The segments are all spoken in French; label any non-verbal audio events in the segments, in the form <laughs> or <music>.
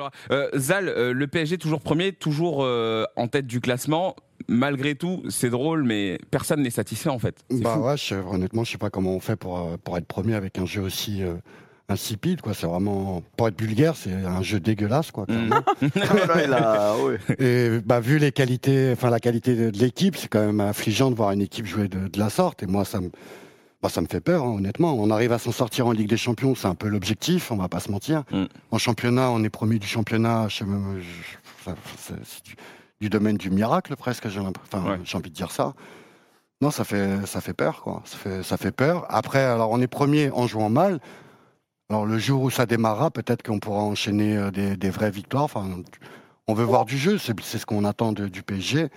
parlera. Euh, Zal, euh, le PSG toujours premier, toujours euh, en tête du classement. Malgré tout, c'est drôle, mais personne n'est satisfait en fait. Bah fou. ouais, je- honnêtement, je sais pas comment on fait pour, pour être premier avec un jeu aussi euh, insipide, quoi. C'est vraiment, pour être vulgaire, c'est un jeu dégueulasse, quoi. Mm. <laughs> Et bah, vu les qualités, enfin la qualité de, de l'équipe, c'est quand même affligeant de voir une équipe jouer de, de la sorte. Et moi, ça me, bah, ça me fait peur, hein, honnêtement. On arrive à s'en sortir en Ligue des Champions, c'est un peu l'objectif, on va pas se mentir. Mm. En championnat, on est premier du championnat. Je c'est c'est du, du domaine du miracle presque. J'ai l'impression- enfin, Ouais. j'ai envie de dire ça. Non, ça fait, ça fait peur, quoi. Ça fait, ça fait peur. Après, alors on est premier en jouant mal. Alors le jour où ça démarrera, peut-être qu'on pourra enchaîner euh, des, des vraies victoires. Enfin, on veut voir du jeu, c'est c'est ce qu'on attend de- du PSG.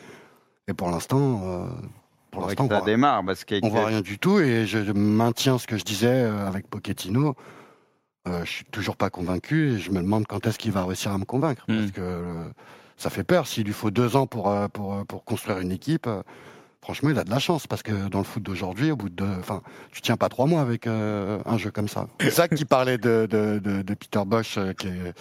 Et pour l'instant, euh, pour l'instant, on démarre parce on voit rien du tout. Et je maintiens ce que je disais euh, avec Pochettino. Euh, je suis toujours pas convaincu et je me demande quand est-ce qu'il va réussir à me convaincre. Parce que euh, ça fait peur. S'il lui faut deux ans pour, euh, pour, pour construire une équipe, franchement, il a de la chance. Parce que dans le foot d'aujourd'hui, au bout de. Enfin, tu tiens pas trois mois avec un jeu comme ça. <laughs> Zach qui parlait de, de, de, de Peter Bosch qui est-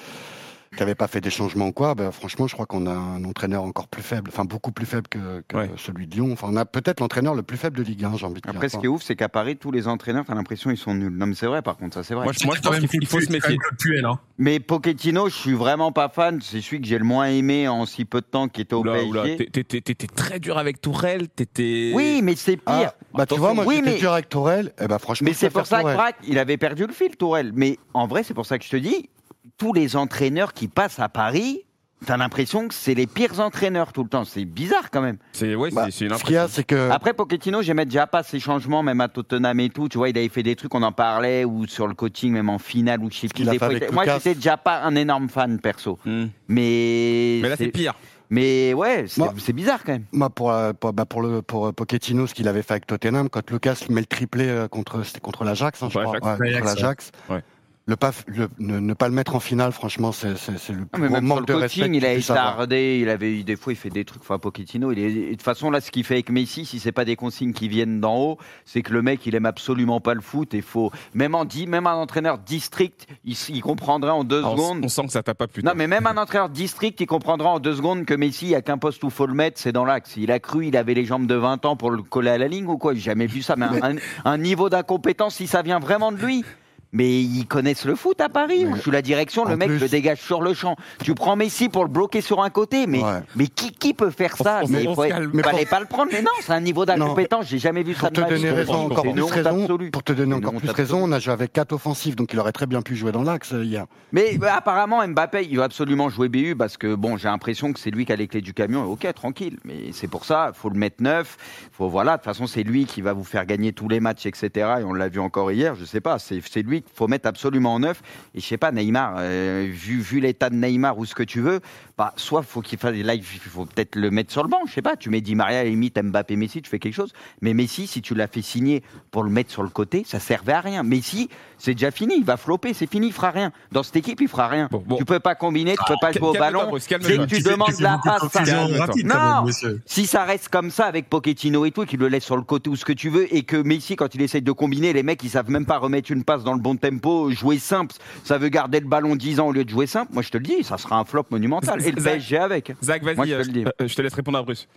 qui n'avait pas fait des changements ou quoi, ben, franchement, je crois qu'on a un entraîneur encore plus faible, enfin beaucoup plus faible que, que Ouais. celui de Lyon. Enfin, on a peut-être l'entraîneur le plus faible de Ligue 1, j'ai envie de dire. Après, ce qui est ouf, c'est qu'à Paris, tous les entraîneurs, t'as l'impression ils sont nuls. Non, mais c'est vrai, par contre, ça c'est vrai. Moi, je, moi, je pense qu'il faut- il faut Claude se méfier. Puel, hein. Mais Pochettino, je suis vraiment pas fan. C'est celui que j'ai le moins aimé en si peu de temps qui était au Oula, PSG. oula, t'es- t'es- t'es- T'étais très dur avec Tourelle, t'étais. Oui, mais c'est Ah, pire. bah tu vois, moi Oui, j'étais mais- dur avec Tourelle, et bah franchement, Mais c'est pour ça que. Braque, il avait perdu le fil, Tourelle. Mais en vrai, c'est pour ça que je te dis, tous les entraîneurs qui passent à Paris, t'as l'impression que c'est les pires entraîneurs tout le temps. C'est bizarre quand même. C'est ouais, Bah, c'est- c'est une ce qu'il y a, impression. c'est que Après, Pochettino, j'aimais déjà pas ses changements, même à Tottenham et tout. Tu vois, il avait fait des trucs, on en parlait, ou sur le coaching, même en finale, ou je sais plus. Moi, j'étais déjà pas un énorme fan, perso. Hmm. Mais, Mais là, c'est pire. Mais ouais, c'est bizarre quand même. moi pour, euh, pour, bah, pour le pour euh, Pochettino, ce qu'il avait fait avec Tottenham, quand Lucas met le triplé euh, contre contre l'Ajax, hein, je Contre crois, l'Ajax. ouais, contre l'Ajax. ouais. Le pas, le- ne, ne pas le mettre en finale, franchement, c'est c'est- c'est le Ah, plus mais gros manque le de respect. coaching, il a été tardé, il avait eu des fois, il fait des trucs. Enfin, Pochettino, il est, de toute façon, là, ce qu'il fait avec Messi, si c'est pas des consignes qui viennent d'en haut, c'est que le mec, il aime absolument pas le foot. Et faut, même en dit, même un entraîneur district, il, comprendrait en deux Ah, on, secondes. on sent que ça t'a pas plu. Non, mais même un entraîneur district, il comprendra en deux secondes que Messi, il n'y a qu'un poste où faut le mettre, c'est dans l'axe. Il a cru, il avait les jambes de 20 ans pour le coller à la ligne ou quoi? J'ai jamais vu ça. Mais <laughs> un, un niveau d'incompétence, si ça vient vraiment de lui. Mais ils connaissent le foot à Paris. Mais Sous la direction, le en mec plus- le dégage sur le champ. Tu prends Messi pour le bloquer sur un côté, mais, Ouais. mais qui, qui peut faire ça? On- on- Mais on il fallait pas le prendre. Mais non, c'est un niveau d'incompétence. J'ai jamais vu ça Pour de te ma vie. donner C'est raison, encore plus raison, pour te donner encore plus absolue. raison, on a joué avec quatre offensifs, donc il aurait très bien pu jouer dans l'axe euh, hier. Mais bah, apparemment, Mbappé, il va absolument jouer BU parce que bon, j'ai l'impression que c'est lui qui a les clés du camion. Ok, tranquille. Mais c'est pour ça, faut le mettre neuf. Faut voilà. De toute façon, c'est lui qui va vous faire gagner tous les matchs, etc. Et on l'a vu encore hier. Je sais pas. C'est c'est lui qu'il faut mettre absolument en neuf. Et je sais pas, Neymar, euh, vu vu l'état de Neymar ou ce que tu veux, bah soit faut qu'il fasse là, il faut peut-être le mettre sur le banc. Je sais pas. Tu mets Di Maria, à la limite Mbappé, Messi, tu fais quelque chose. Mais Messi, si tu l'as fait signer pour le mettre sur le côté, ça servait à rien. Messi, c'est déjà fini. Il va flopper. C'est fini. Il fera rien. Dans cette équipe, il fera rien. Bon, bon. Tu peux pas combiner, tu peux pas jouer au ballon. Bruce. Dès que tu demandes la passe, ça rapide, Non. même, si ça reste comme ça avec Pochettino et tout, qu'il le laisse sur le côté ou ce que tu veux, et que Messi, quand il essaye de combiner, les mecs, ils savent même pas remettre une passe dans le bon tempo, jouer simple, ça veut garder le ballon 10 ans au lieu de jouer simple. Moi, je te le dis, ça sera un flop monumental. <laughs> Et le PSG avec. Zach, vas-y, je euh, euh, je te laisse répondre à Bruce.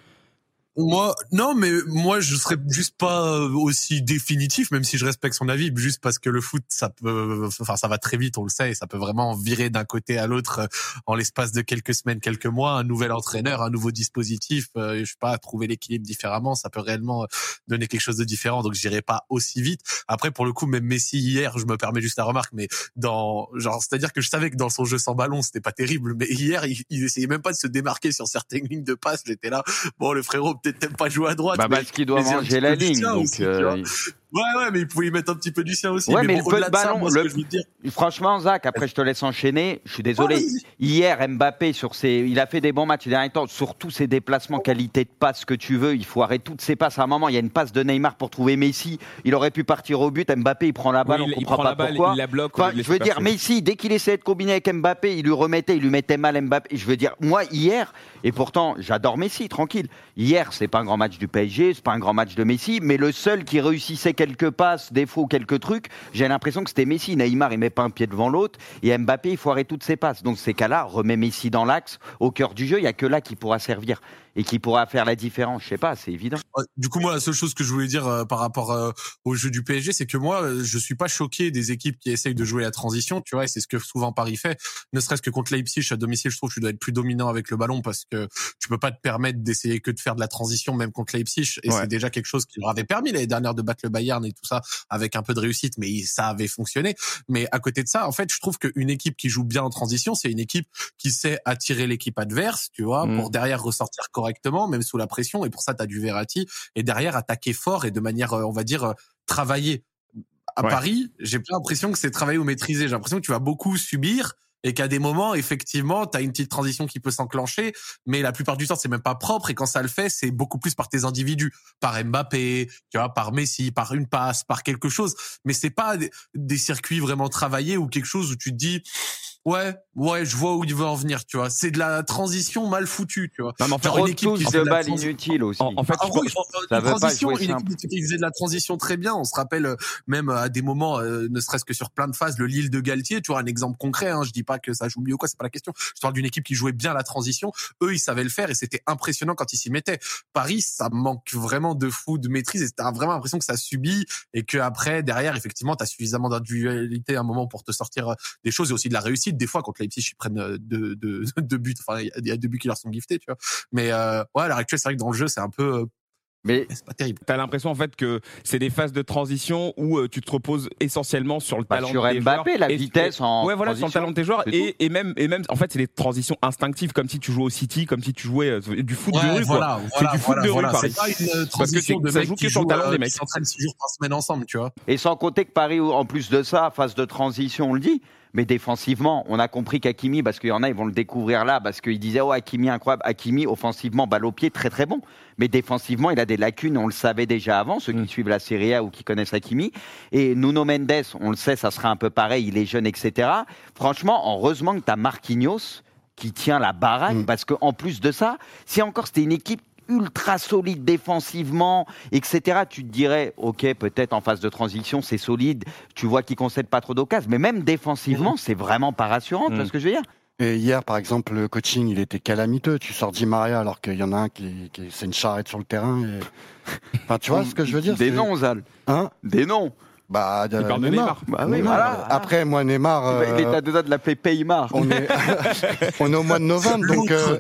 Moi, non, mais moi, je serais juste pas euh, aussi définitif, même si je respecte son avis, juste parce que le foot, ça peut, enfin, ça va très vite, on le sait, et ça peut vraiment virer d'un côté à l'autre euh, en l'espace de quelques semaines, quelques mois. Un nouvel entraîneur, un nouveau dispositif, euh, je sais pas, trouver l'équilibre différemment, ça peut réellement euh, donner quelque chose de différent. Donc, j'irai pas aussi vite. Après, pour le coup, même Messi hier, je me permets juste la remarque, mais dans, genre, c'est-à-dire que je savais que dans son jeu sans ballon, c'était pas terrible, mais hier, il, il essayait même pas de se démarquer sur certaines lignes de passe. J'étais là, bon, le frérot, t'aimes pas jouer à droite. Bah, parce qu'il doit manger la ligne. Donc, aussi, euh. Ouais, ouais, mais il pouvait y mettre un petit peu du sien aussi. Ouais, mais bon, le peu de ça, moi, le- que je veux dire, Franchement, Zach, après je te laisse enchaîner. Je suis désolé. Hier, Mbappé, sur ses... il a fait des bons matchs ces derniers temps, sur tous ses déplacements, qualité de passe que tu veux. Il faut arrêter toutes ses passes. À un moment, il y a une passe de Neymar pour trouver Messi. Il aurait pu partir au but. Mbappé, il prend la balle. Oui, on il, il comprend prend pas la balle, pourquoi. il la bloque. Enfin, je veux dire. Messi, dès qu'il essayait de combiner avec Mbappé, il lui remettait, il lui mettait mal Mbappé. Je veux dire, moi, hier, et pourtant, j'adore Messi, tranquille. Hier, c'est pas un grand match du PSG, c'est pas un grand match de Messi, mais le seul qui réussissait quelques passes, des quelques trucs, j'ai l'impression que c'était Messi. Neymar, il met pas un pied devant l'autre et Mbappé, il foirait toutes ses passes. Donc ces cas-là, remet Messi dans l'axe, au cœur du jeu, il y a que là qui pourra servir et qui pourra faire la différence. Je sais pas, c'est évident. Du coup, moi, la seule chose que je voulais dire euh, par rapport euh, au jeu du PSG, c'est que moi, euh, je suis pas choqué des équipes qui essayent de jouer la transition, tu vois, et c'est ce que souvent Paris fait. Ne serait-ce que contre Leipzig à domicile, je trouve que tu dois être plus dominant avec le ballon parce que tu peux pas te permettre d'essayer que de faire de la transition même contre Leipzig. Et c'est déjà quelque chose qui leur avait permis l'année dernière de battre le Bayern et tout ça avec un peu de réussite, mais ça avait fonctionné. Mais à côté de ça, en fait, je trouve qu'une équipe qui joue bien en transition, c'est une équipe qui sait attirer l'équipe adverse, tu vois, mm. pour derrière ressortir correctement, même sous la pression. Et pour ça, tu as du Verratti. Et derrière, attaquer fort et de manière, euh, on va dire, euh, travailler. À Paris, j'ai pas l'impression que c'est travailler ou maîtriser. J'ai l'impression que tu vas beaucoup subir et qu'à des moments, effectivement, tu as une petite transition qui peut s'enclencher, mais la plupart du temps, c'est même pas propre. Et quand ça le fait, c'est beaucoup plus par tes individus, par Mbappé, tu vois, par Messi, par une passe, par quelque chose. Mais c'est pas des circuits vraiment travaillés ou quelque chose où tu te dis, Ouais, ouais, je vois où il veut en venir, tu vois. C'est de la transition mal foutue, tu vois. Non, mais en fait, une équipe qui de balle inutile aussi. En, fait, ah, ça une transition, une équipe qui faisait de la transition très bien. On se rappelle euh, même à des moments, euh, ne serait-ce que sur plein de phases, le Lille de Galtier, tu vois, un exemple concret. Hein, je dis pas que ça joue mieux ou quoi, c'est pas la question. Je parle d'une équipe qui jouait bien la transition. Eux, ils savaient le faire et c'était impressionnant quand ils s'y mettaient. Paris, ça manque vraiment de fou, de maîtrise et t'as vraiment l'impression que ça subit et que après, derrière, effectivement, t'as suffisamment d'individualité à un moment pour te sortir euh, des choses et aussi de la réussite des fois contre Leipzig ils prennent euh, deux, deux, <laughs> deux buts enfin il y a deux buts qui leur sont giftés tu vois mais euh, ouais à l'heure actuelle c'est vrai que dans le jeu c'est un peu euh, mais c'est pas terrible. T'as l'impression en fait que c'est des phases de transition où euh, tu te reposes essentiellement sur le bah, talent sur Mbappé, la vitesse en ouais voilà sur le talent de tes joueurs et, et, même et même en fait c'est des transitions instinctives comme si tu jouais au City, comme si tu jouais euh, du foot de rue voilà, quoi. c'est du foot de rue Paris. C'est pas une transition Parce que de ça joue que sur le talent des mecs. Qui s'entraînent six jours par semaine ensemble, tu vois. Et sans compter que Paris en plus de ça, phase de transition, on le dit, mais défensivement, on a compris qu'Akimi, parce qu'il y en a, ils vont le découvrir là, parce qu'ils disaient, oh, Hakimi, incroyable. Hakimi, offensivement, balle au pied, très très bon. Mais défensivement, il a des lacunes, on le savait déjà avant, ceux qui mm. suivent la Serie A ou qui connaissent Hakimi. Et Nuno Mendes, on le sait, ça sera un peu pareil, il est jeune, etc. Franchement, heureusement que tu as Marquinhos qui tient la baraque, mm. parce qu'en plus de ça, si encore c'était une équipe ultra solide défensivement, etc., tu te dirais, ok, peut-être en phase de transition, c'est solide, tu vois qu'il concède pas trop d'occasions, mais même défensivement, mm. c'est vraiment pas rassurant, tu vois mm. ce que je veux dire? Et hier, par exemple, le coaching, il était calamiteux. Tu sors Di Maria alors qu'il y en a un qui, qui c'est une charrette sur le terrain. Et... Enfin, tu vois ce que je veux dire Des noms, Zal. Hein? Des noms. Bah, de, Neymar. Neymar. Bah, oui, Voilà. Après, moi, Neymar. Euh, il est à deux doigts de l'appeler Paymar. On est, <laughs> on est au mois de novembre, donc. Euh,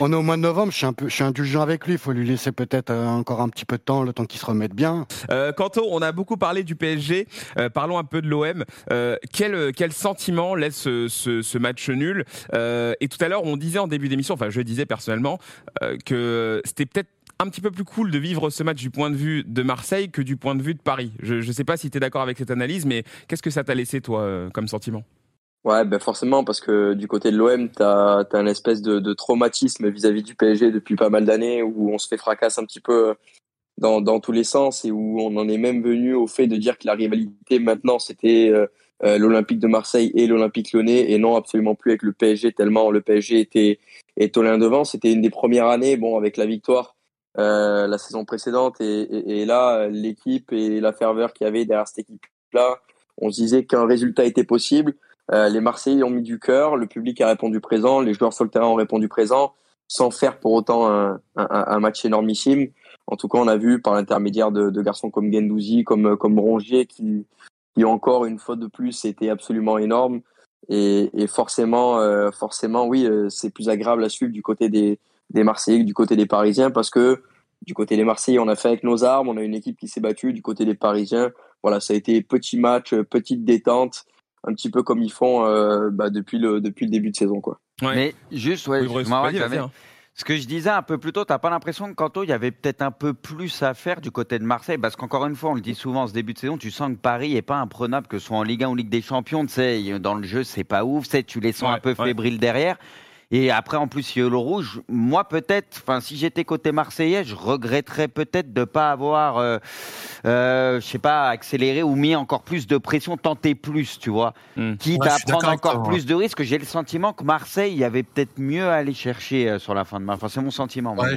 on est au mois de novembre. Je suis un peu, je suis indulgent avec lui. Il faut lui laisser peut-être euh, encore un petit peu de temps, le temps qu'il se remette bien. Euh, Quanto, on a beaucoup parlé du PSG. Euh, parlons un peu de l'OM. Euh, quel, quel sentiment laisse ce, ce, ce match nul? Et tout à l'heure, on disait en début d'émission, enfin, je disais personnellement, que c'était peut-être un petit peu plus cool de vivre ce match du point de vue de Marseille que du point de vue de Paris. Je ne sais pas si tu es d'accord avec cette analyse, mais qu'est-ce que ça t'a laissé, toi, euh, comme sentiment? Ouais, ben forcément, parce que du côté de l'OM, tu as, un espèce de, traumatisme vis-à-vis du PSG depuis pas mal d'années, où on se fait fracasse un petit peu dans, dans, tous les sens, et où on en est même venu au fait de dire que la rivalité maintenant, c'était euh, euh, l'Olympique de Marseille et l'Olympique lyonnais, et non absolument plus avec le PSG, tellement le PSG était étolé devant. C'était une des premières années, bon, avec la victoire euh, la saison précédente et, et, là l'équipe et la ferveur qu'il y avait derrière cette équipe là on se disait qu'un résultat était possible. Euh, les Marseillais ont mis du cœur le public a répondu présent les joueurs sur le terrain ont répondu présent sans faire pour autant un, un, un match énormissime. En tout cas on a vu par l'intermédiaire de, de, garçons comme Gendouzi comme comme Rongier qui qui encore une fois de plus c'était absolument énorme et, et forcément euh, forcément oui euh, c'est plus agréable à suivre du côté des des Marseillais du côté des Parisiens parce que du côté des Marseillais, on a fait avec nos armes, on a une équipe qui s'est battue. Du côté des Parisiens, voilà, ça a été petit match, petite détente, un petit peu comme ils font euh, bah, depuis le depuis le début de saison, quoi. Mais juste, ouais, hein. ce que je disais un peu plus tôt, t'as pas l'impression que Kanto, il y avait peut-être un peu plus à faire du côté de Marseille? Parce qu'encore une fois, on le dit souvent en ce début de saison, tu sens que Paris est pas imprenable, que ce soit en Ligue 1 ou Ligue des Champions, tu sais, dans le jeu, c'est pas ouf, tu les sens un peu fébriles derrière. Et après, en plus, il y a le rouge. Moi, peut-être, enfin, si j'étais côté marseillais, je regretterais peut-être de pas avoir, euh, euh, je sais pas, accéléré ou mis encore plus de pression, tenter plus, tu vois. Hmm. Quitte à prendre encore plus de risques. J'ai le sentiment que Marseille, il y avait peut-être mieux à aller chercher euh, sur la fin de match. Enfin, c'est mon sentiment. Ouais,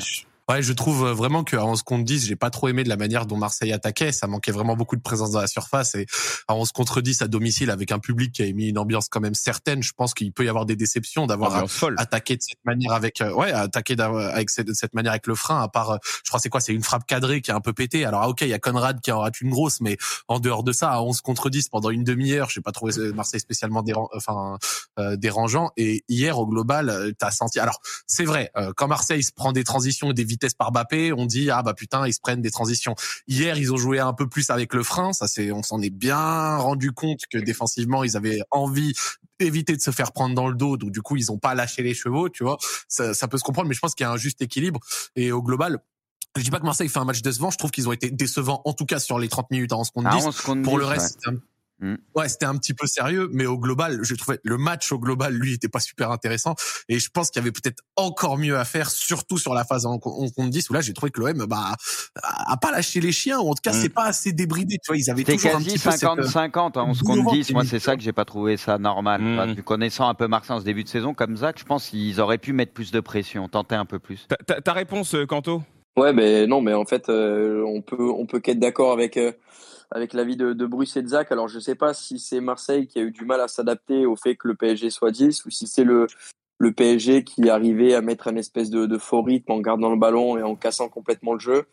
Ouais, je trouve vraiment qu'à 11 contre 10, j'ai pas trop aimé de la manière dont Marseille attaquait. Ça manquait vraiment beaucoup de présence dans la surface. Et à 11 contre 10 à domicile avec un public qui a mis une ambiance quand même certaine, je pense qu'il peut y avoir des déceptions d'avoir attaqué de cette manière avec, euh, ouais, attaqué avec cette, de cette manière avec le frein. À part, euh, je crois c'est quoi, c'est une frappe cadrée qui a un peu pété. Alors ah, ok, il y a Conrad qui en rate une grosse, mais en dehors de ça, à 11 contre 10 pendant une demi-heure, j'ai pas trouvé Marseille spécialement enfin, euh, dérangeant. Et hier au global, t'as senti. Alors c'est vrai, quand Marseille se prend des transitions et des vitesse par Bappé, on dit ah bah putain ils se prennent des transitions. Hier ils ont joué un peu plus avec le frein, ça c'est on s'en est bien rendu compte que défensivement ils avaient envie d'éviter de se faire prendre dans le dos, donc du coup ils ont pas lâché les chevaux, tu vois. Ça, ça peut se comprendre, mais je pense qu'il y a un juste équilibre et au global. Je dis pas que Marseille fait un match décevant, je trouve qu'ils ont été décevants en tout cas sur les 30 minutes à 11 contre 10. Pour le reste, Mm. Ouais, c'était un petit peu sérieux, mais au global, je trouvais le match au global, lui, était pas super intéressant. Et je pense qu'il y avait peut-être encore mieux à faire, surtout sur la phase en compte 10, où là, j'ai trouvé que l'OM, bah, a pas lâché les chiens, ou en tout cas, mm. c'est pas assez débridé. Tu vois, ils avaient toujours un petit 50, peu 50 hein, on se compte 10. Moi, c'est ça que j'ai pas trouvé ça normal. Mm. connaissant un peu Marseille en ce début de saison, comme Zach, je pense qu'ils auraient pu mettre plus de pression, tenter un peu plus. Ta, ta réponse, Canto euh, Ouais, ben non, mais en fait, euh, on peut on peut qu'être d'accord avec euh, avec l'avis de, Bruce et de Zach. Alors je sais pas si c'est Marseille qui a eu du mal à s'adapter au fait que le PSG soit 10 ou si c'est le PSG qui arrivé à mettre un espèce de, faux rythme en gardant le ballon et en cassant complètement le jeu.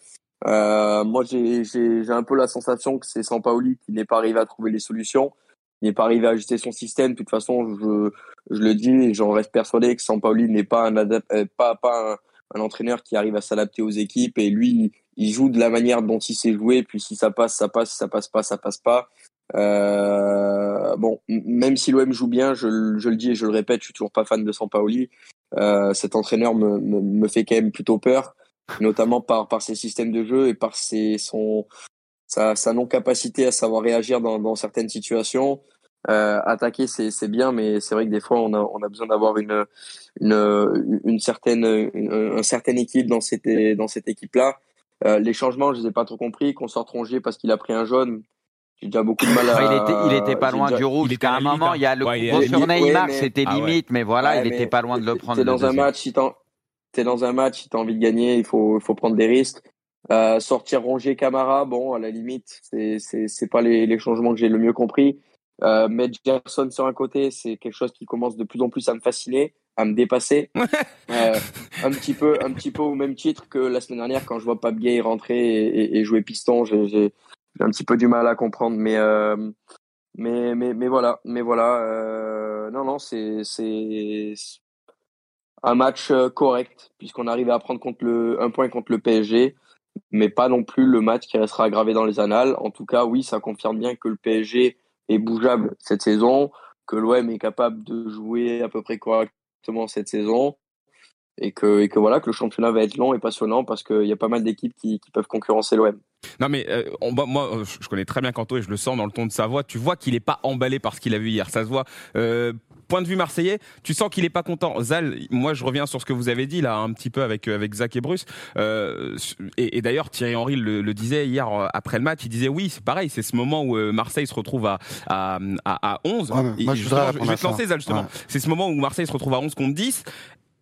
Euh, moi, j'ai un peu la sensation que c'est Sampaoli qui n'est pas arrivé à trouver les solutions, qui n'est pas arrivé à ajuster son système. De toute façon, je, le dis et j'en reste persuadé que Sampaoli n'est euh, pas un, un entraîneur qui arrive à s'adapter aux équipes et lui, il joue de la manière dont il s'est joué. Puis si ça passe, ça passe. Si ça passe pas, ça passe pas. Euh, bon, même si l'OM joue bien, je, je, le dis et je le répète, je suis toujours pas fan de Sampaoli. Euh, cet entraîneur me, me, fait quand même plutôt peur, notamment par par ses systèmes de jeu et par ses son sa, sa non capacité à savoir réagir dans, dans certaines situations. Euh, attaquer c'est bien mais c'est vrai que des fois on a on a besoin d'avoir une une une certaine un certain équipe dans cette dans cette équipe là euh, les changements je les ai pas trop compris qu'on sort Rongier parce qu'il a pris un jaune. J'ai déjà beaucoup de mal à il était il était pas loin du rouge qu'à un moment il y a le ouais, sur Neymar c'était ah limite mais voilà il était pas loin de le prendre t'es dans un match si t'es dans un match si t'as envie de gagner il faut il faut prendre des risques. Euh, sortir Rongier Camara bon à la limite c'est c'est c'est pas les les changements que j'ai le mieux compris. Euh, mettre Gerson sur un côté, c'est quelque chose qui commence de plus en plus à me fasciner, à me dépasser. <laughs> euh, un petit peu, un petit peu au même titre que la semaine dernière quand je vois Pape Gay rentrer et, et, jouer piston, j'ai un petit peu du mal à comprendre, mais euh, mais, mais mais voilà, mais voilà. Euh, non non, c'est c'est un match correct puisqu'on arrive à prendre contre le un point contre le PSG mais pas non plus le match qui restera gravé dans les annales. En tout cas, oui, ça confirme bien que le PSG est bougeable cette saison, que l'OM est capable de jouer à peu près correctement cette saison et que, et que voilà que le championnat va être long et passionnant parce qu'il y a pas mal d'équipes qui, peuvent concurrencer l'OM. Non mais euh, moi je connais très bien Kanto et je le sens dans le ton de sa voix. Tu vois qu'il est pas emballé par ce qu'il a vu hier. Ça se voit. Euh, point de vue marseillais, tu sens qu'il est pas content. Zal, moi je reviens sur ce que vous avez dit là un petit peu avec avec Zach et Bruce. Euh, et, et d'ailleurs Thierry Henry le, le, disait hier euh, après le match. Il disait oui c'est pareil, c'est ce moment où euh, Marseille se retrouve à à, à, 11. moi, je, je, vais te lancer Zal justement. Ouais. C'est ce moment où Marseille se retrouve à 11 contre 10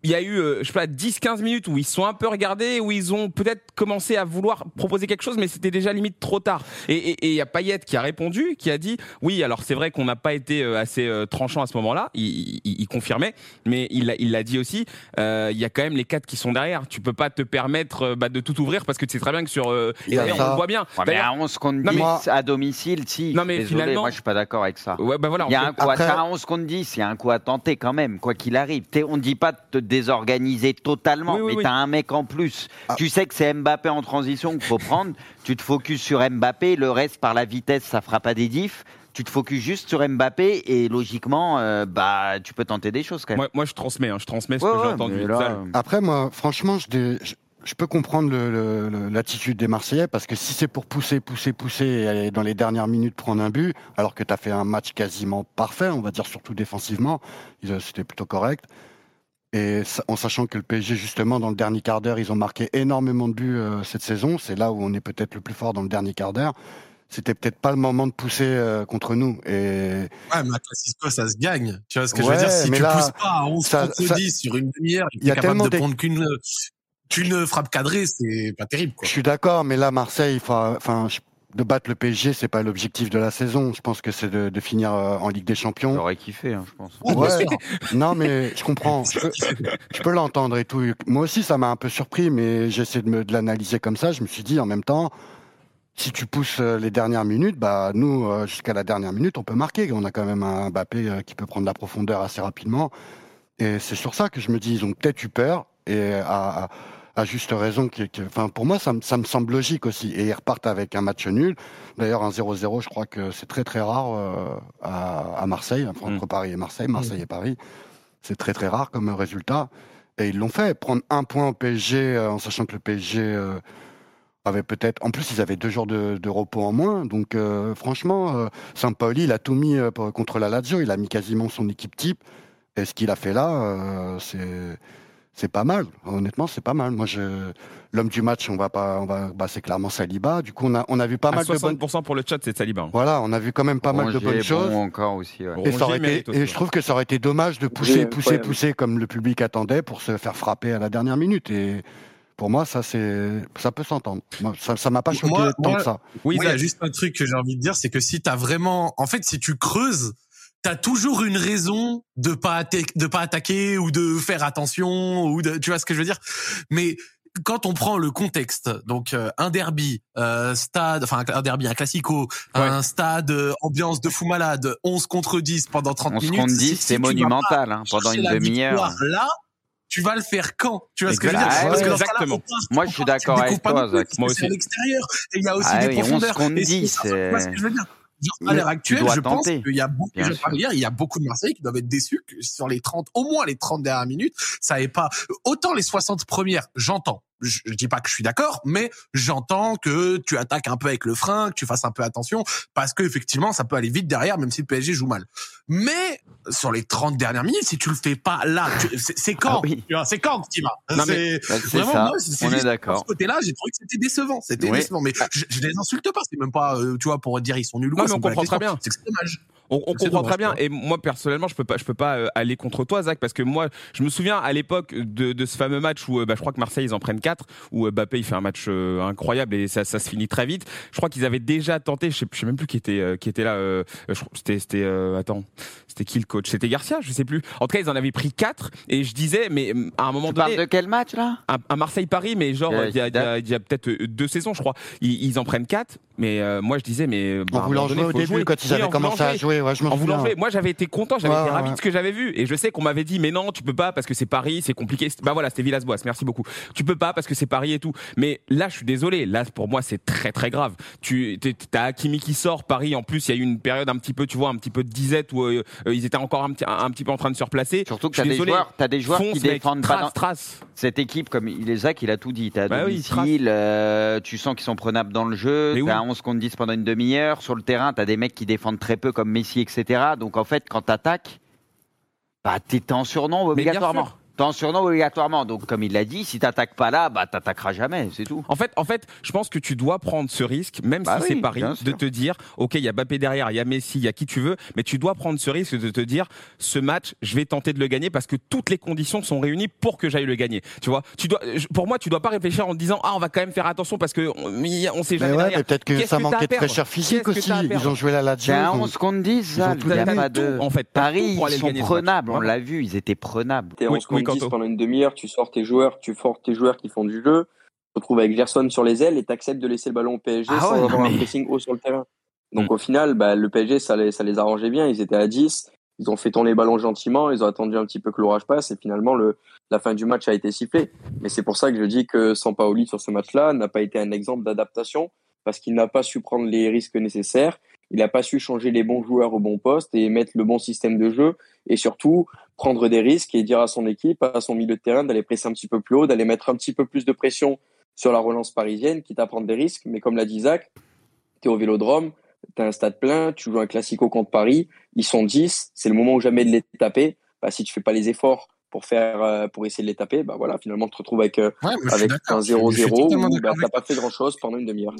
il y a eu, euh, je sais pas, 10-15 minutes où ils sont un peu regardés, où ils ont peut-être commencé à vouloir proposer quelque chose, mais c'était déjà limite trop tard. Et il y a Payet qui a répondu, qui a dit, oui, alors c'est vrai qu'on n'a pas été euh, assez euh, tranchant à ce moment-là, il, il, il, confirmait, mais il l'a il dit aussi, il y a quand même les quatre qui sont derrière. Tu peux pas te permettre bah, de tout ouvrir parce que tu sais très bien que sur... et on voit bien. Ouais, mais à 11 contre 10 mais... à domicile, si. Non mais Désolé, finalement... moi je suis pas d'accord avec ça. Ouais, bah voilà, il y a un coup Après... à 11 contre 10, il y a un coup à tenter quand même, quoi qu'il arrive. On dit pas de désorganisé totalement, oui, oui, mais oui. tu as un mec en plus. Ah. Tu sais que c'est Mbappé en transition qu'il faut prendre, <laughs> tu te focuses sur Mbappé, le reste par la vitesse, ça fera pas des diffs. Tu te focuses juste sur Mbappé et logiquement, euh, bah, tu peux tenter des choses quand même. Moi, moi je transmets, hein, je transmets ce que j'ai entendu. Là, euh, Après, moi, franchement, je, je, je peux comprendre l'attitude des Marseillais parce que si c'est pour pousser, pousser, pousser et aller dans les dernières minutes prendre un but, alors que tu as fait un match quasiment parfait, on va dire surtout défensivement, c'était plutôt correct. Et en sachant que le PSG, justement, dans le dernier quart d'heure, ils ont marqué énormément de buts euh, cette saison. C'est là où on est peut-être le plus fort dans le dernier quart d'heure. C'était peut-être pas le moment de pousser euh, contre nous. Et... Ouais, mais à Classico, ça se gagne. Tu vois ce que ouais, je veux dire? Si tu là, pousses pas à 11 ça, ça, 10 sur une demi-heure, il y a capable de prendre qu'une qu'une frappe cadrée, c'est pas terrible. Quoi. Je suis d'accord, mais là, Marseille, il faut, enfin, je- de battre le PSG, c'est pas l'objectif de la saison. Je pense que c'est de, de finir euh, en Ligue des Champions. J'aurais kiffé, hein, je pense. Ouais. Non, mais je comprends. Je peux, je peux l'entendre et tout. Moi aussi, ça m'a un peu surpris, mais j'essaie de me de l'analyser comme ça. Je me suis dit, en même temps, si tu pousses euh, les dernières minutes, bah nous, euh, jusqu'à la dernière minute, on peut marquer. On a quand même un Mbappé euh, qui peut prendre la profondeur assez rapidement. Et c'est sur ça que je me dis, ils ont peut-être eu peur et à, à, à juste raison. Enfin, pour moi, ça, me- ça me semble logique aussi. Et ils repartent avec un match nul. D'ailleurs, un 0-0, je crois que c'est très très rare euh, à, à Marseille, enfin, entre Paris et Marseille, Marseille et Paris. C'est très très rare comme résultat. Et ils l'ont fait. Prendre un point au PSG euh, en sachant que le PSG euh, avait peut-être. En plus, ils avaient deux jours de, de repos en moins. Donc, euh, franchement, Sampaoli, il a tout mis contre la Lazio. Il a mis quasiment son équipe type. Et ce qu'il a fait là, c'est. C'est pas mal, honnêtement, c'est pas mal. Moi, je, l'homme du match, on va pas, on va, bah, c'est clairement Saliba. Du coup, on a, on a vu pas À mal de bonnes, 60% pour le chat, c'est Saliba. hein. voilà, on a vu quand même pas mal de bonnes choses. Encore aussi. ouais. Et, ça aurait Rongier mérite été, aussi, et je trouve que ça aurait été dommage de pousser, pousser, pousser comme le public attendait pour se faire frapper à la dernière minute. Et pour moi, ça, c'est, ça peut s'entendre. Moi, ça, ça m'a pas choqué Moi- tant moi- que ça. Oui, il y a juste un truc que j'ai envie de dire, c'est que si t'as vraiment, en fait, si tu creuses, t'as toujours une raison de pas de pas attaquer ou de faire attention ou de, tu vois ce que je veux dire? Mais quand on prend le contexte, donc euh, un derby, euh, stade, enfin un derby, un classico, un stade, euh, ambiance de fou malade, 11 contre 10 pendant 30 On minutes. compte si- 10, si c'est monumental hein, pendant une demi-heure. Là, tu vas le faire quand? Tu vois ce que je veux dire? Exactement. Parce que Exactement. part- Moi, je suis d'accord avec toi, Zach. Moi aussi. à l'extérieur il y a aussi Ah des oui, 11 profondeurs. contre Et c'est 10, ça, tu vois ce que je veux dire? Genre, à l'heure tu actuelle, je pense qu'il y a beaucoup, je hier, il y a beaucoup de Marseillais qui doivent être déçus que sur les 30, au moins les 30 dernières minutes, ça est pas, autant les 60 premières, j'entends. Je, je dis pas que je suis d'accord, mais j'entends que tu attaques un peu avec le frein, que tu fasses un peu attention, parce que effectivement, ça peut aller vite derrière, même si le PSG joue mal. Mais sur les 30 dernières minutes, si tu le fais pas là, c'est quand Ah oui. C'est quand C'est Bah, c'est vraiment ça, moi, est d'accord. ce côté-là, j'ai trouvé que c'était décevant. C'était Oui. décevant, mais je, je les insulte pas. C'est même pas, euh, tu vois, pour dire ils sont nuls ou Non, quoi. mais on comprend très bien. C'est que c'est dommage. On, on comprend très bien. quoi. Et moi personnellement, je peux pas, je peux pas euh, aller contre toi, Zach, parce que moi, je me souviens à l'époque de, de ce fameux match où, euh, bah, je crois que Marseille ils en prennent quatre, où euh, Mbappé il fait un match euh, incroyable et ça, ça se finit très vite. Je crois qu'ils avaient déjà tenté, je sais, je sais même plus qui était, euh, qui était là. euh, je crois- c'était, c'était, euh, attends, c'était qui le coach? C'était Garcia, je sais plus. En tout cas, ils en avaient pris quatre et je disais, mais euh, à un moment Tu donné, parles de quel match là? À, à Marseille-Paris, mais genre Euh, il y a, il y a- il y a peut-être deux saisons, je crois. Ils, ils en prennent quatre, mais euh, moi je disais, mais bah, à En voulant donné, jouer au début, jouer. quand ils avaient commencé à jouer, ouais, je me en voulant jouer. Moi, j'avais été content, j'avais Ouais, été ravi de ce que j'avais vu. Et je sais qu'on m'avait dit, mais non, tu peux pas parce que c'est Paris, c'est compliqué. Bah voilà, c'était Villas-Boas. Merci beaucoup. Tu peux pas parce que c'est Paris et tout. Mais là, je suis désolé. Là, pour moi, c'est très très grave. Tu, t'as Hakimi qui sort. Paris, en plus, il y a eu une période un petit peu, tu vois, un petit peu de disette où euh, euh, ils étaient encore un petit, un, un petit peu en train de se replacer. Surtout que Je t'as suis des joueurs, t'as des joueurs qui défendent pas trace, dans trace. cette équipe comme il est Zach, il a tout dit. T'as à Bah oui, euh, tu sens qu'ils sont prenables dans le jeu. Mais T'as oui. 11 contre 10 pendant une demi-heure. Sur le terrain, t'as des mecs qui défendent très peu comme Messi, etc. Donc en fait, quand t'attaques, bah t'es en surnom Mais bien obligatoirement. Sûr. T'es en surnom obligatoirement. Donc comme il l'a dit, si t'attaques pas là, bah t'attaqueras jamais, c'est tout. En fait, en fait, je pense que tu dois prendre ce risque, même Bah si oui, c'est Paris, de te dire, ok, il y a Mbappé derrière, il y a Messi, il y a qui tu veux, mais tu dois prendre ce risque de te dire, ce match, je vais tenter de le gagner parce que toutes les conditions sont réunies pour que j'aille le gagner. Tu vois, tu dois, pour moi, tu dois pas réfléchir en te disant, ah, on va quand même faire attention parce que on, on sait Mais jamais ouais, derrière. mais peut-être que ça que manquait de fraîcheur physique aussi. Ils ont joué la Lazio. C'est un ils ont- 11 contre 10, ils ont ça. tout Il y a pas de... en fait. Paris, ils sont prenables, on l'a vu, ils étaient prenables. T'es Oui, 11 contre oui, 10 Quentin. pendant une demi-heure, tu sors tes joueurs, tu sors tes joueurs qui font du jeu, tu te retrouves avec Gerson sur les ailes et t'acceptes de laisser le ballon au PSG Ah sans ouais, avoir un pressing haut sur le terrain. Donc Mm. au final, bah, le PSG, ça les, ça les arrangeait bien. Ils étaient à 10, ils ont fait tourner les ballons gentiment, ils ont attendu un petit peu que l'orage passe et finalement le, la fin du match a été sifflée. Mais c'est pour ça que je dis que Sampaoli sur ce match-là n'a pas été un exemple d'adaptation parce qu'il n'a pas su prendre les risques nécessaires. Il n'a pas su changer les bons joueurs au bon poste et mettre le bon système de jeu et surtout prendre des risques et dire à son équipe, à son milieu de terrain d'aller presser un petit peu plus haut, d'aller mettre un petit peu plus de pression sur la relance parisienne, quitte à prendre des risques. Mais comme l'a dit Zach, tu es au Vélodrome, tu as un stade plein, tu joues un classico contre Paris, ils sont 10, c'est le moment ou jamais de les taper. Bah, si tu fais pas les efforts pour faire euh, pour essayer de les taper, bah voilà, finalement tu te retrouves avec, euh, Ouais, avec un Je suis- je suis 0-0 totalement où bah, t'as pas fait grand chose pendant une demi-heure.